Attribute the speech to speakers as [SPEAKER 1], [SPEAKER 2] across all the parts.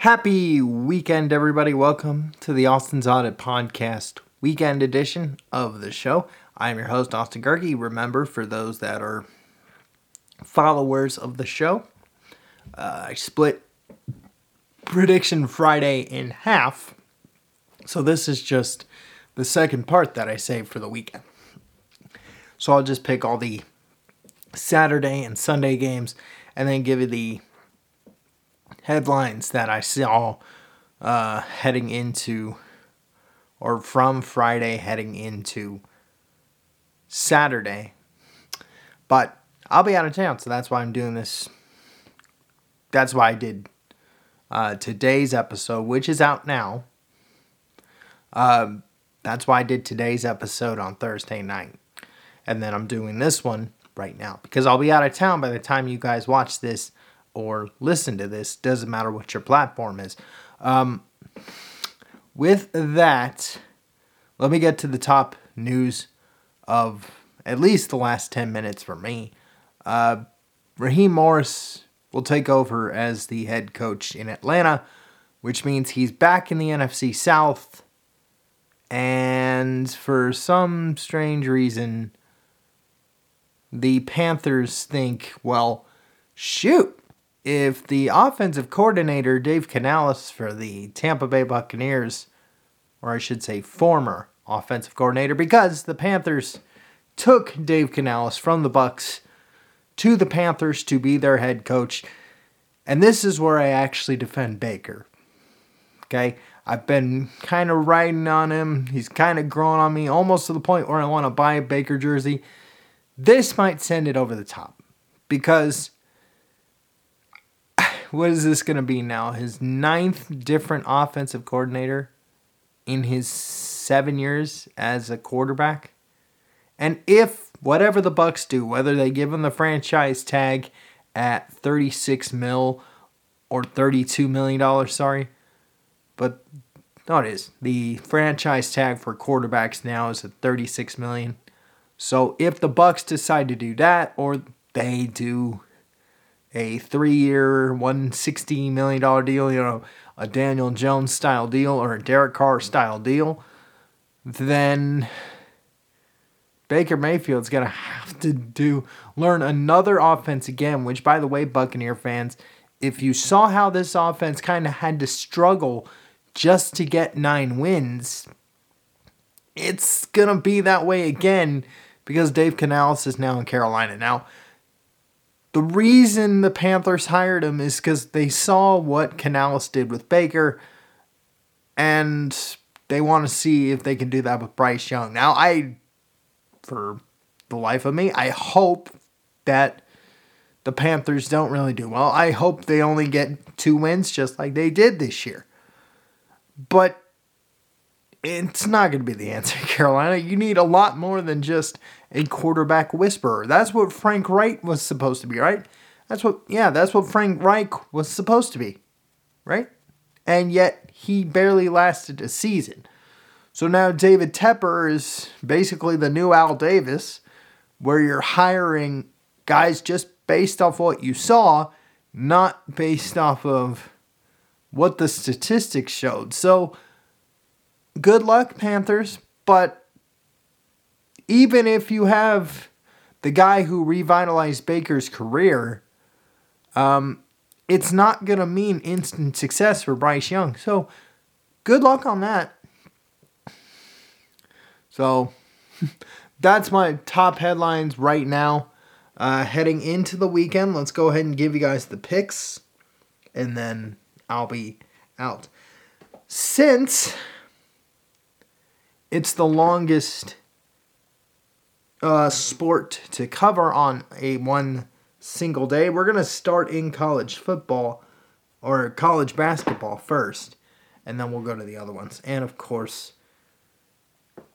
[SPEAKER 1] Happy weekend, everybody. Welcome to the Austin's Audit Podcast weekend edition of the show. I'm your host, Austin Gehrke. Remember, for those that are followers of the show, uh, I split Prediction Friday in half. So this is just the second part that I saved for the weekend. So I'll just pick all the Saturday and Sunday games and then give you the headlines that I saw uh, heading into or from Friday heading into Saturday. But I'll be out of town, so that's why I'm doing this. That's why I did uh, today's episode, which is out now. Um, that's why I did today's episode on Thursday night. And then I'm doing this one right now because I'll be out of town by the time you guys watch this or listen to this. Doesn't matter what your platform is. Um, with that, let me get to the top news of at least the last 10 minutes for me. Uh, Raheem Morris will take over as the head coach in Atlanta, which means he's back in the NFC South. And for some strange reason, the Panthers think, well, shoot, if the offensive coordinator, Dave Canales, for the Tampa Bay Buccaneers, or I should say former offensive coordinator, because the Panthers took Dave Canales from the Bucks to the Panthers to be their head coach. And this is where I actually defend Baker. Okay? I've been kind of riding on him. He's kind of growing on me almost to the point where I want to buy a Baker jersey. This might send it over the top because what is this going to be now? His ninth different offensive coordinator in his seven years as a quarterback. And if whatever the Bucks do, whether they give him the franchise tag at 36 mil or 32 million dollars, sorry, but no, it is the franchise tag for quarterbacks now is at 36 million. So if the Bucks decide to do that, or they do a three-year, one sixty million dollar deal, you know, a Daniel Jones style deal or a Derek Carr style deal, then Baker Mayfield's gonna have to do learn another offense again. Which, by the way, Buccaneer fans, if you saw how this offense kind of had to struggle just to get nine wins, it's gonna be that way again because Dave Canales is now in Carolina. Now, the reason the Panthers hired him is because they saw what Canales did with Baker, and they want to see if they can do that with Bryce Young. Now, I, for the life of me, I hope that the Panthers don't really do well. I hope they only get two wins just like they did this year. But it's not going to be the answer, Carolina. You need a lot more than just a quarterback whisperer. That's what Frank Reich was supposed to be, right? That's what, yeah, that's what Frank Reich was supposed to be, right? And yet he barely lasted a season. So now David Tepper is basically the new Al Davis, where you're hiring guys just based off what you saw, not based off of what the statistics showed. So, good luck, Panthers. But even if you have the guy who revitalized Baker's career, um, it's not going to mean instant success for Bryce Young. So, good luck on that. So, that's my top headlines right now. Uh, heading into the weekend, let's go ahead and give you guys the picks, and then I'll be out. Since it's the longest uh, sport to cover on a one single day. We're gonna start in college football or college basketball first, and then we'll go to the other ones. And of course,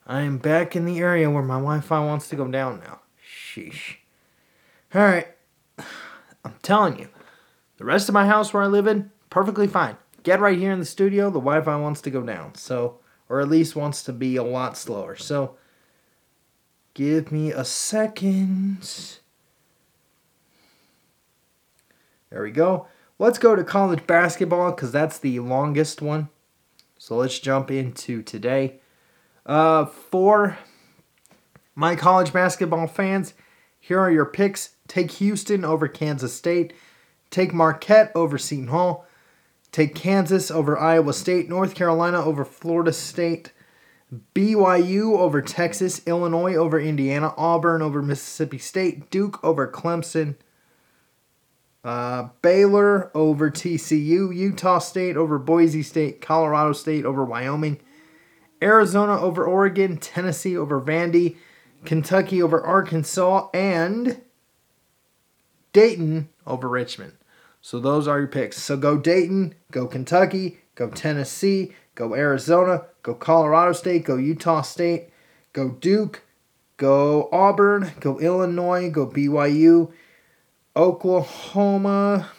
[SPEAKER 1] I am back in the area where my Wi-Fi wants to go down now. Sheesh. All right, I'm telling you, the rest of my house where I live in perfectly fine. Get right here in the studio, the Wi-Fi wants to go down. So or at least wants to be a lot slower. So give me a second. There we go. let's go to college basketball because that's the longest one. So let's jump into today. Uh, for my college basketball fans, here are your picks. Take Houston over Kansas State. Take Marquette over Seton Hall. Take Kansas over Iowa State. North Carolina over Florida State. BYU over Texas. Illinois over Indiana. Auburn over Mississippi State. Duke over Clemson. Uh, Baylor over TCU. Utah State over Boise State. Colorado State over Wyoming. Arizona over Oregon. Tennessee over Vandy. Kentucky over Arkansas. And Dayton over Richmond. So those are your picks. So go Dayton, go Kentucky, go Tennessee, go Arizona, go Colorado State, go Utah State, go Duke, go Auburn, go Illinois, go BYU, Oklahoma,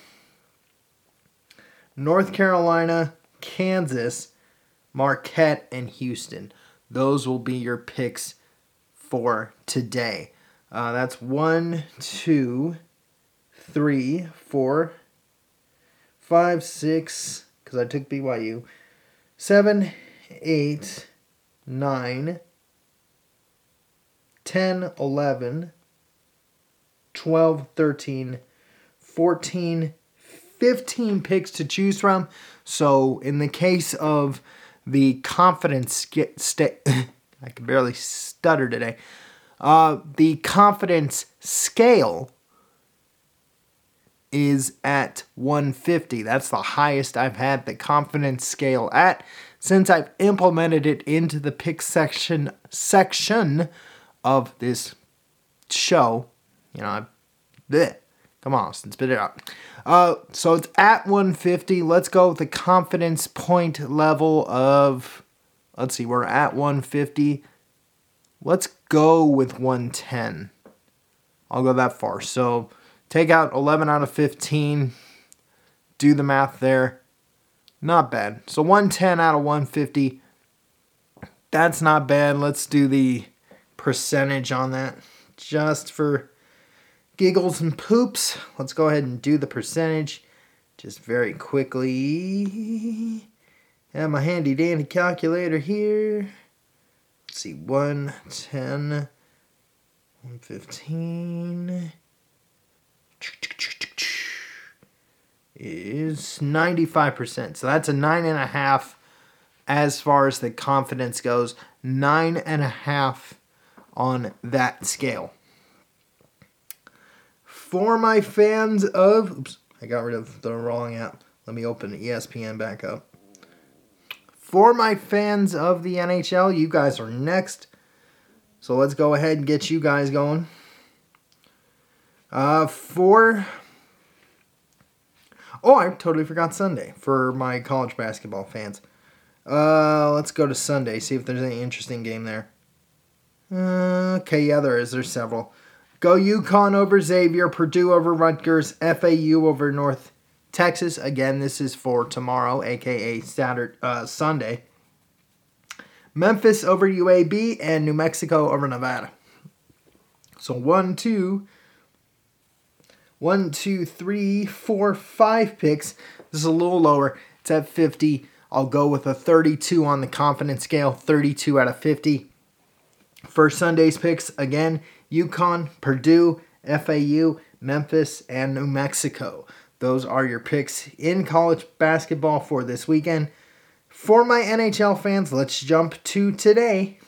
[SPEAKER 1] North Carolina, Kansas, Marquette, and Houston. Those will be your picks for today. Uh, that's one, two, three, four, five, six, because I took BYU, seven, eight, nine, 10, 11, 12, 13, 14, 15 picks to choose from. So in the case of the confidence state, I can barely stutter today. Uh, the confidence scale is at 150. That's the highest I've had the confidence scale at since I've implemented it into the pick section section of this show. You know, I, bleh, come on, spit it out. Uh, so it's at 150. Let's go with the confidence point level of, let's see, we're at 150. Let's go with 110. I'll go that far. So Take out 11 out of 15. Do the math there. Not bad. So 110 out of 150. That's not bad. Let's do the percentage on that just for giggles and poops. Let's go ahead and do the percentage just very quickly. Have my handy dandy calculator here. Let's see, 110, 115 is 95%. So that's a nine and a half as far as the confidence goes. Nine and a half on that scale. For my fans of, oops, I got rid of the wrong app. Let me open ESPN back up. For my fans of the NHL, you guys are next. So let's go ahead and get you guys going. Uh, for oh, I totally forgot Sunday for my college basketball fans. Uh, let's go to Sunday. See if there's any interesting game there. Uh, okay, yeah, there is. There's several. Go UConn over Xavier, Purdue over Rutgers, FAU over North Texas. Again, this is for tomorrow, aka Saturday, uh, Sunday. Memphis over UAB and New Mexico over Nevada. So one, two, one, two, three, four, five picks. This is a little lower. It's at 50. I'll go with a 32 on the confidence scale, 32 out of 50. For Sunday's picks, again, UConn, Purdue, FAU, Memphis, and New Mexico. Those are your picks in college basketball for this weekend. For my NHL fans, let's jump to today.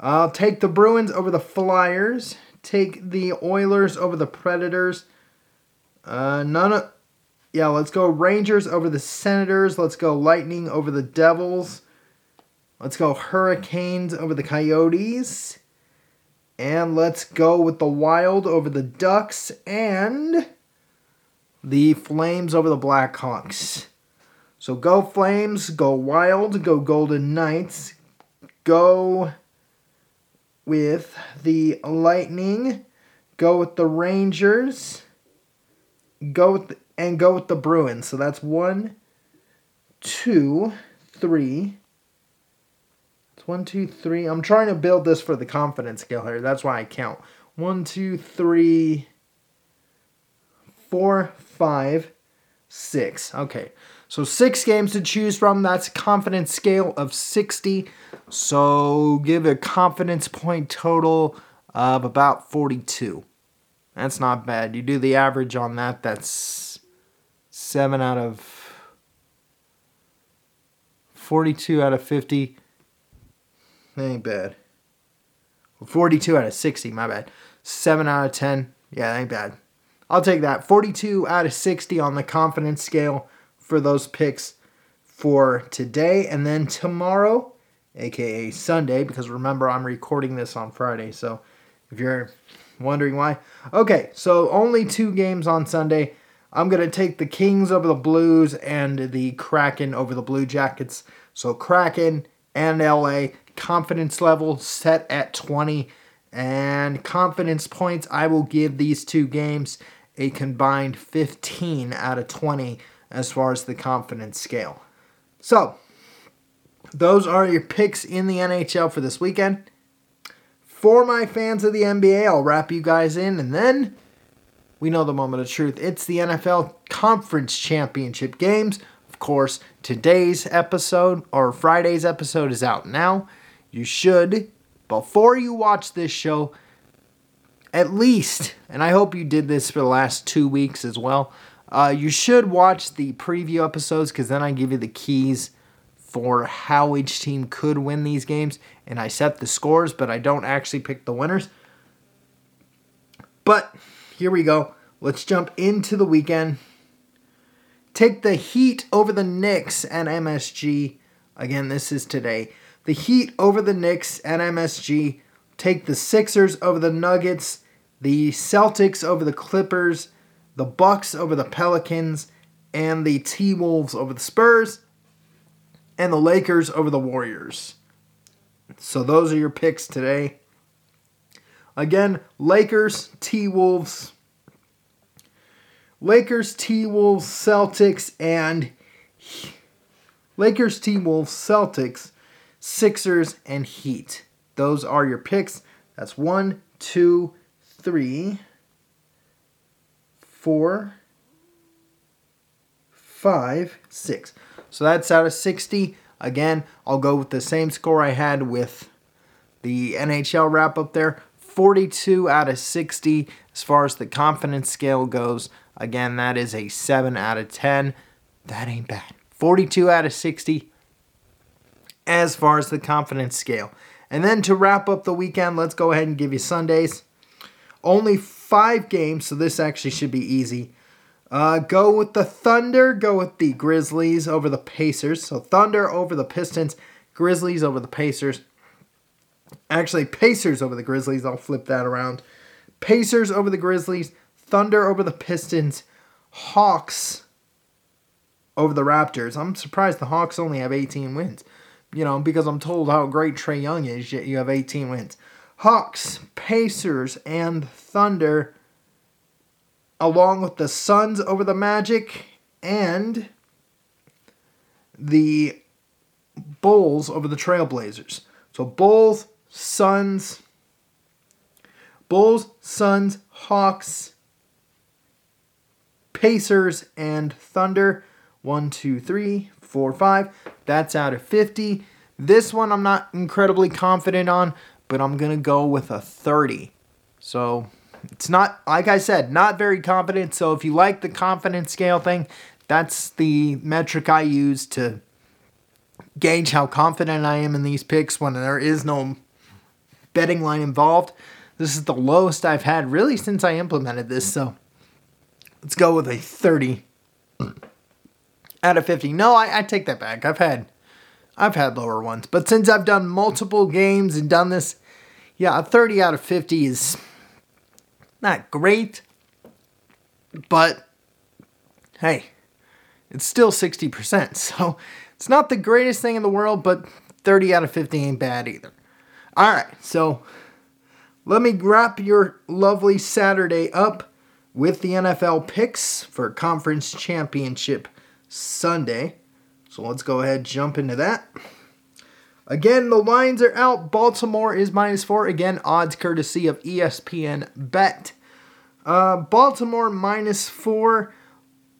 [SPEAKER 1] I'll take the Bruins over the Flyers take the Oilers over the Predators. Uh, none of, yeah, let's go Rangers over the Senators. Let's go Lightning over the Devils. Let's go Hurricanes over the Coyotes. And let's go with the Wild over the Ducks and the Flames over the Blackhawks. So go Flames, go Wild, go Golden Knights, go with the Lightning, go with the Rangers, go with the, and go with the Bruins. So that's one, two, three. It's one, two, three. I'm trying to build this for the confidence scale here. That's why I count. One, two, three, four, five, six. Okay. So six games to choose from. That's a confidence scale of 60. So give a confidence point total of about 42. That's not bad. You do the average on that, that's 7 out of 42 out of 50. ain't bad. 42 out of 60, my bad. 7 out of 10. Yeah, ain't bad. I'll take that. 42 out of 60 on the confidence scale for those picks for today. And then tomorrow, aka Sunday, because remember I'm recording this on Friday. So if you're wondering why. Okay, so only two games on Sunday. I'm going to take the Kings over the Blues and the Kraken over the Blue Jackets. So Kraken and LA, confidence level set at 20. And confidence points, I will give these two games a combined 15 out of 20 as far as the confidence scale. So, those are your picks in the NHL for this weekend. For my fans of the NBA, I'll wrap you guys in and then we know the moment of truth. It's the NFL Conference Championship games. Of course, today's episode or Friday's episode is out now. You should, before you watch this show, at least, and I hope you did this for the last two weeks as well, uh, you should watch the preview episodes because then I give you the keys for how each team could win these games. And I set the scores, but I don't actually pick the winners. But here we go. Let's jump into the weekend. Take the Heat over the Knicks and MSG. Again, this is today. The Heat over the Knicks and MSG. Take the Sixers over the Nuggets. The Celtics over the Clippers the Bucks over the Pelicans, and the T Wolves over the Spurs, and the Lakers over the Warriors. So those are your picks today. Again, Lakers, T Wolves, Lakers, T Wolves, Celtics, and Lakers, T Wolves, Celtics, Sixers, and Heat. Those are your picks. That's one, two, three four, five, six. So that's out of 60. Again, I'll go with the same score I had with the NHL wrap up there 42 out of 60 as far as the confidence scale goes. Again, that is a 7 out of 10. That ain't bad. 42 out of 60 as far as the confidence scale. And then to wrap up the weekend, let's go ahead and give you Sundays. Only five games, so this actually should be easy. Uh, go with the Thunder. Go with the Grizzlies over the Pacers. So Thunder over the Pistons, Grizzlies over the Pacers. Actually, Pacers over the Grizzlies. I'll flip that around. Pacers over the Grizzlies, Thunder over the Pistons, Hawks over the Raptors. I'm surprised the Hawks only have 18 wins. You know, because I'm told how great Trae Young is, yet you have 18 wins. Hawks, Pacers, and Thunder, along with the Suns over the Magic and the Bulls over the Trailblazers. So Bulls, Suns, Bulls, Suns, Hawks, Pacers, and Thunder. One, two, three, four, five. That's out of 50. This one I'm not incredibly confident on but I'm going to go with a 30. So it's not, like I said, not very confident. So if you like the confidence scale thing, that's the metric I use to gauge how confident I am in these picks when there is no betting line involved. This is the lowest I've had really since I implemented this. So let's go with a 30 out of 50. No, I, I take that back. I've had I've had lower ones, but since I've done multiple games and done this, yeah, a 30 out of 50 is not great, but hey, it's still 60%. So it's not the greatest thing in the world, but 30 out of 50 ain't bad either. All right, so let me wrap your lovely Saturday up with the NFL picks for Conference Championship Sunday. So let's go ahead jump into that. Again, the lines are out. Baltimore is minus four. Again, odds courtesy of ESPN Bet. Uh, Baltimore minus four.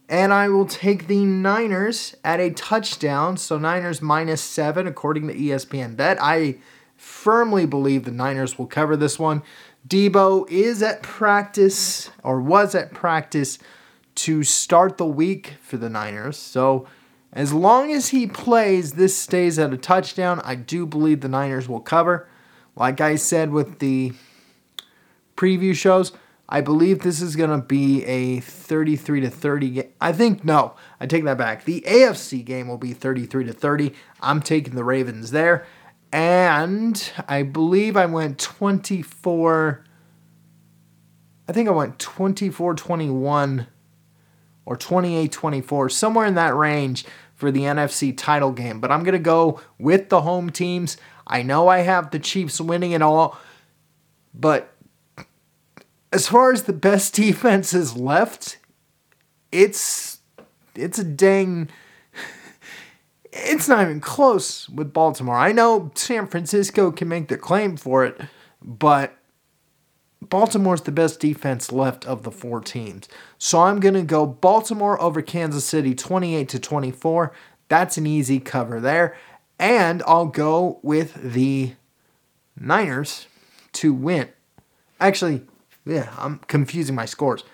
[SPEAKER 1] And I will take the Niners at a touchdown. So Niners minus seven, according to ESPN Bet. I firmly believe the Niners will cover this one. Deebo is at practice, or was at practice, to start the week for the Niners. So as long as he plays, this stays at a touchdown. I do believe the Niners will cover. Like I said with the preview shows, I believe this is going to be a 33 to 30 game. I think no, I take that back. The AFC game will be 33 to 30. I'm taking the Ravens there. And I believe I went 24 I think I went 24 21 or 28 24, somewhere in that range for the NFC title game. But I'm going to go with the home teams. I know I have the Chiefs winning it all, but as far as the best defenses left, it's it's a dang it's not even close with Baltimore. I know San Francisco can make the claim for it, but Baltimore's the best defense left of the four teams. So I'm going to go Baltimore over Kansas City 28 to 24. That's an easy cover there. And I'll go with the Niners to win. Actually, yeah, I'm confusing my scores.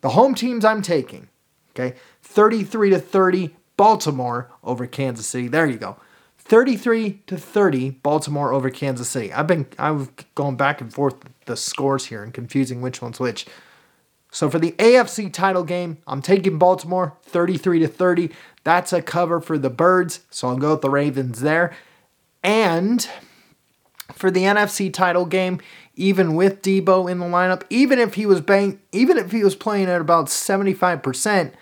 [SPEAKER 1] The home teams I'm taking, okay? 33 to 30 Baltimore over Kansas City. There you go. 33 to 30 Baltimore over Kansas City. I've been I've gone back and forth the scores here and confusing which one's which. So for the AFC title game, I'm taking Baltimore 33 to 30. That's a cover for the Birds, so I'll go with the Ravens there. And for the NFC title game, even with Deebo in the lineup, even if he was bang, even if he was playing at about 75%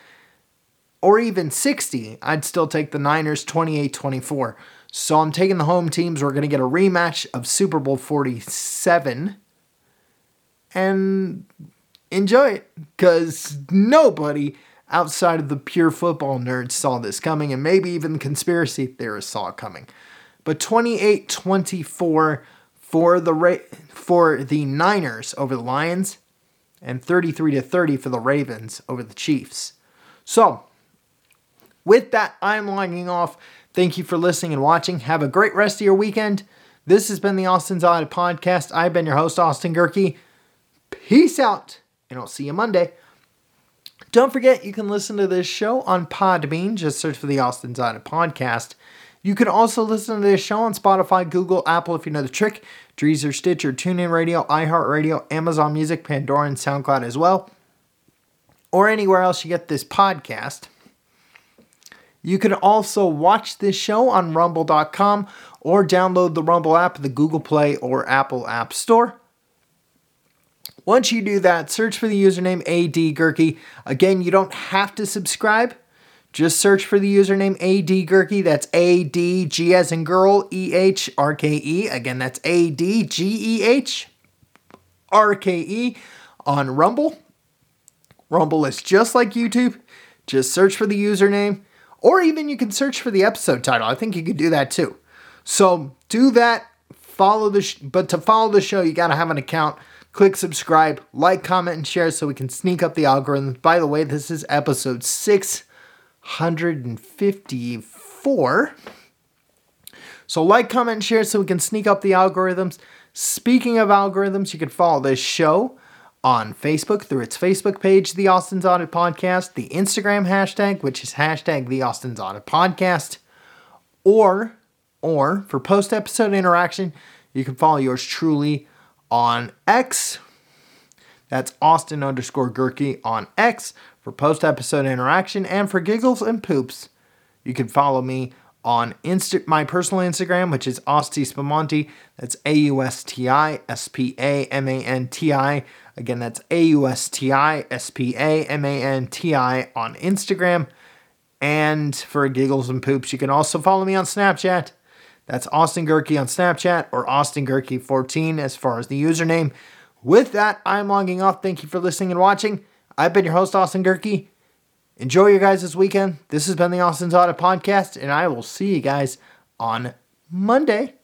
[SPEAKER 1] or even 60, I'd still take the Niners 28-24. So I'm taking the home teams. We're going to get a rematch of Super Bowl 47 and enjoy it because nobody outside of the pure football nerds saw this coming, and maybe even conspiracy theorists saw it coming. But 28 24 for the Ra- for the Niners over the Lions, and 33 to 30 for the Ravens over the Chiefs. So, with that, I'm logging off. Thank you for listening and watching. Have a great rest of your weekend. This has been the Austin's Audit Podcast. I've been your host, Austin Gehrke. Peace out, and I'll see you Monday. Don't forget, you can listen to this show on Podbean. Just search for the Austin's Audit Podcast. You can also listen to this show on Spotify, Google, Apple if you know the trick, Deezer, Stitcher, TuneIn Radio, iHeartRadio, Amazon Music, Pandora, and SoundCloud as well, or anywhere else you get this podcast. You can also watch this show on rumble.com or download the Rumble app, the Google Play or Apple App Store. Once you do that, search for the username AD Again, you don't have to subscribe. Just search for the username AD That's A D G as in girl E H R K E. Again, that's A D G E H R K E on Rumble. Rumble is just like YouTube. Just search for the username, or even you can search for the episode title. I think you could do that too. So do that. Follow the, sh- but to follow the show, you got to have an account. Click subscribe, like, comment, and share so we can sneak up the algorithms. By the way, this is episode 654. So, like, comment, and share so we can sneak up the algorithms. Speaking of algorithms, you can follow this show on Facebook through its Facebook page, The Austin's Audit Podcast, the Instagram hashtag, which is hashtag The Austin's Audit Podcast, or, or for post episode interaction, you can follow yours truly on X. That's Austin underscore Gehrke on X for post episode interaction. And for giggles and poops, you can follow me on Insta- my personal Instagram, which is Austi Spamanti. That's A U S T I S P A M A N T I. Again, that's A U S T I S P A M A N T I on Instagram. And for giggles and poops, you can also follow me on Snapchat that's Austin Gehrke on Snapchat or Austin Gehrke14 as far as the username. With that, I'm logging off. Thank you for listening and watching. I've been your host, Austin Gehrke. Enjoy your guys this weekend. This has been the Austin's Audit Podcast, and I will see you guys on Monday.